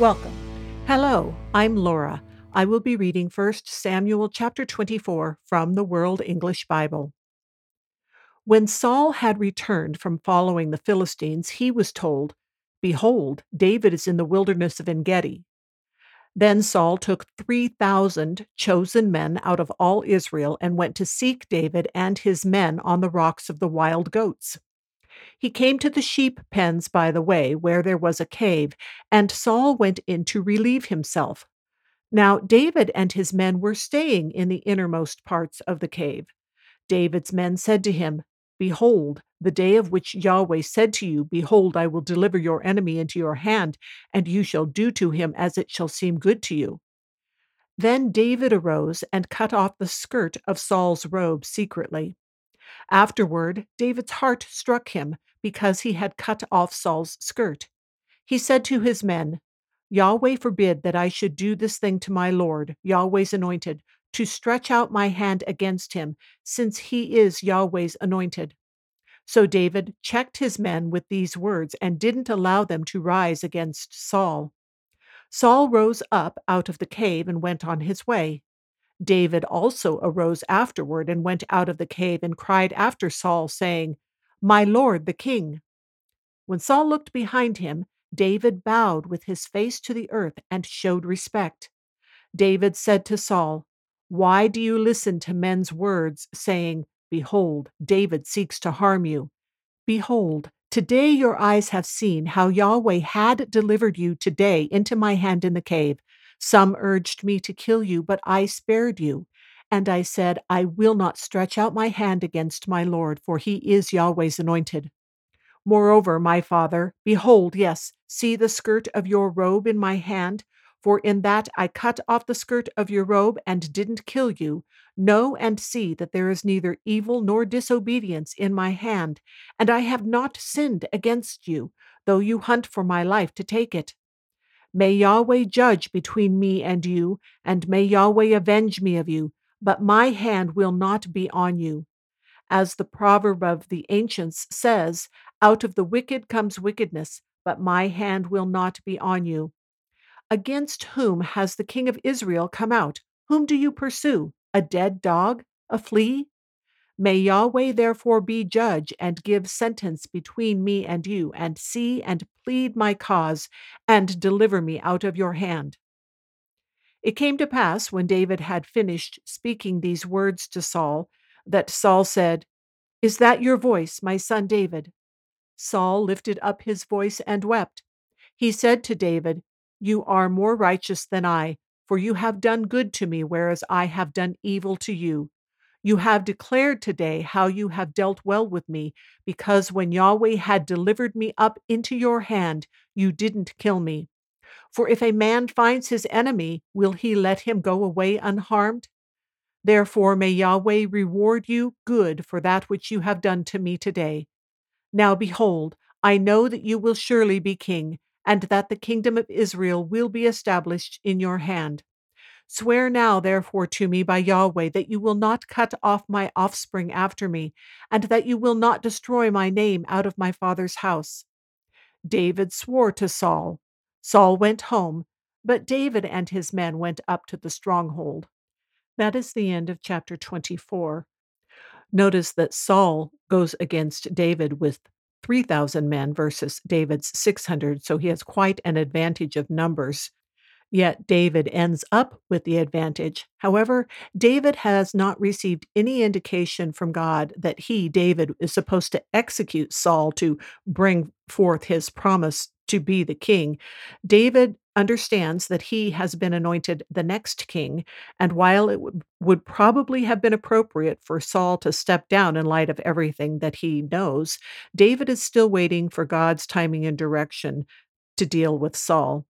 Welcome. Hello, I'm Laura. I will be reading 1 Samuel chapter 24 from the World English Bible. When Saul had returned from following the Philistines, he was told, Behold, David is in the wilderness of En Gedi. Then Saul took 3,000 chosen men out of all Israel and went to seek David and his men on the rocks of the wild goats. He came to the sheep pens by the way, where there was a cave, and Saul went in to relieve himself. Now David and his men were staying in the innermost parts of the cave. David's men said to him, Behold, the day of which Yahweh said to you, Behold, I will deliver your enemy into your hand, and you shall do to him as it shall seem good to you. Then David arose and cut off the skirt of Saul's robe secretly. Afterward, David's heart struck him because he had cut off Saul's skirt. He said to his men, Yahweh forbid that I should do this thing to my Lord, Yahweh's anointed, to stretch out my hand against him, since he is Yahweh's anointed. So David checked his men with these words and didn't allow them to rise against Saul. Saul rose up out of the cave and went on his way. David also arose afterward and went out of the cave and cried after Saul, saying, My lord the king. When Saul looked behind him, David bowed with his face to the earth and showed respect. David said to Saul, Why do you listen to men's words, saying, Behold, David seeks to harm you? Behold, today your eyes have seen how Yahweh had delivered you today into my hand in the cave. Some urged me to kill you, but I spared you. And I said, I will not stretch out my hand against my Lord, for he is Yahweh's anointed. Moreover, my father, behold, yes, see the skirt of your robe in my hand, for in that I cut off the skirt of your robe and didn't kill you. Know and see that there is neither evil nor disobedience in my hand, and I have not sinned against you, though you hunt for my life to take it. May Yahweh judge between me and you, and may Yahweh avenge me of you, but my hand will not be on you. As the proverb of the ancients says, out of the wicked comes wickedness, but my hand will not be on you. Against whom has the king of Israel come out? Whom do you pursue? A dead dog? A flea? May Yahweh therefore be judge and give sentence between me and you, and see and plead my cause, and deliver me out of your hand. It came to pass, when David had finished speaking these words to Saul, that Saul said, Is that your voice, my son David? Saul lifted up his voice and wept. He said to David, You are more righteous than I, for you have done good to me, whereas I have done evil to you. You have declared today how you have dealt well with me, because when Yahweh had delivered me up into your hand, you didn't kill me. For if a man finds his enemy, will he let him go away unharmed? Therefore may Yahweh reward you good for that which you have done to me today. Now behold, I know that you will surely be king, and that the kingdom of Israel will be established in your hand. Swear now, therefore, to me by Yahweh that you will not cut off my offspring after me, and that you will not destroy my name out of my father's house. David swore to Saul. Saul went home, but David and his men went up to the stronghold. That is the end of chapter 24. Notice that Saul goes against David with 3,000 men versus David's 600, so he has quite an advantage of numbers. Yet David ends up with the advantage. However, David has not received any indication from God that he, David, is supposed to execute Saul to bring forth his promise to be the king. David understands that he has been anointed the next king, and while it would, would probably have been appropriate for Saul to step down in light of everything that he knows, David is still waiting for God's timing and direction to deal with Saul.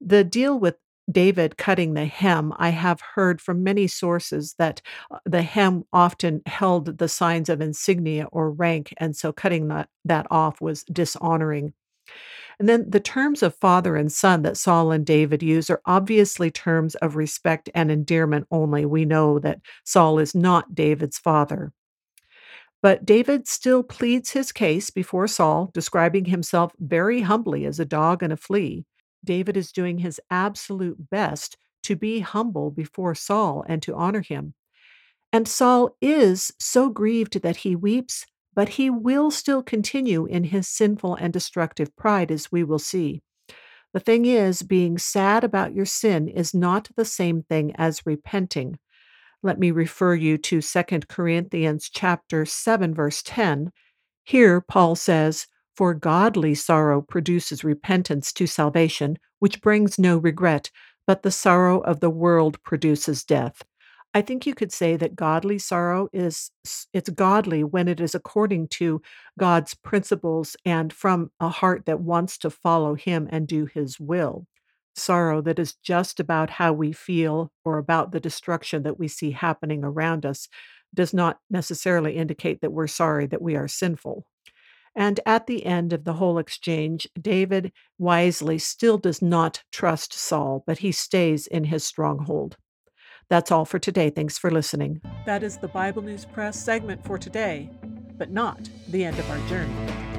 The deal with David cutting the hem, I have heard from many sources that uh, the hem often held the signs of insignia or rank, and so cutting that, that off was dishonoring. And then the terms of father and son that Saul and David use are obviously terms of respect and endearment only. We know that Saul is not David's father. But David still pleads his case before Saul, describing himself very humbly as a dog and a flea. David is doing his absolute best to be humble before Saul and to honor him. And Saul is so grieved that he weeps, but he will still continue in his sinful and destructive pride, as we will see. The thing is, being sad about your sin is not the same thing as repenting. Let me refer you to 2 Corinthians chapter 7 verse 10. Here Paul says, "For godly sorrow produces repentance to salvation, which brings no regret, but the sorrow of the world produces death." I think you could say that godly sorrow is it's godly when it is according to God's principles and from a heart that wants to follow him and do his will. Sorrow that is just about how we feel or about the destruction that we see happening around us does not necessarily indicate that we're sorry that we are sinful. And at the end of the whole exchange, David wisely still does not trust Saul, but he stays in his stronghold. That's all for today. Thanks for listening. That is the Bible News Press segment for today, but not the end of our journey.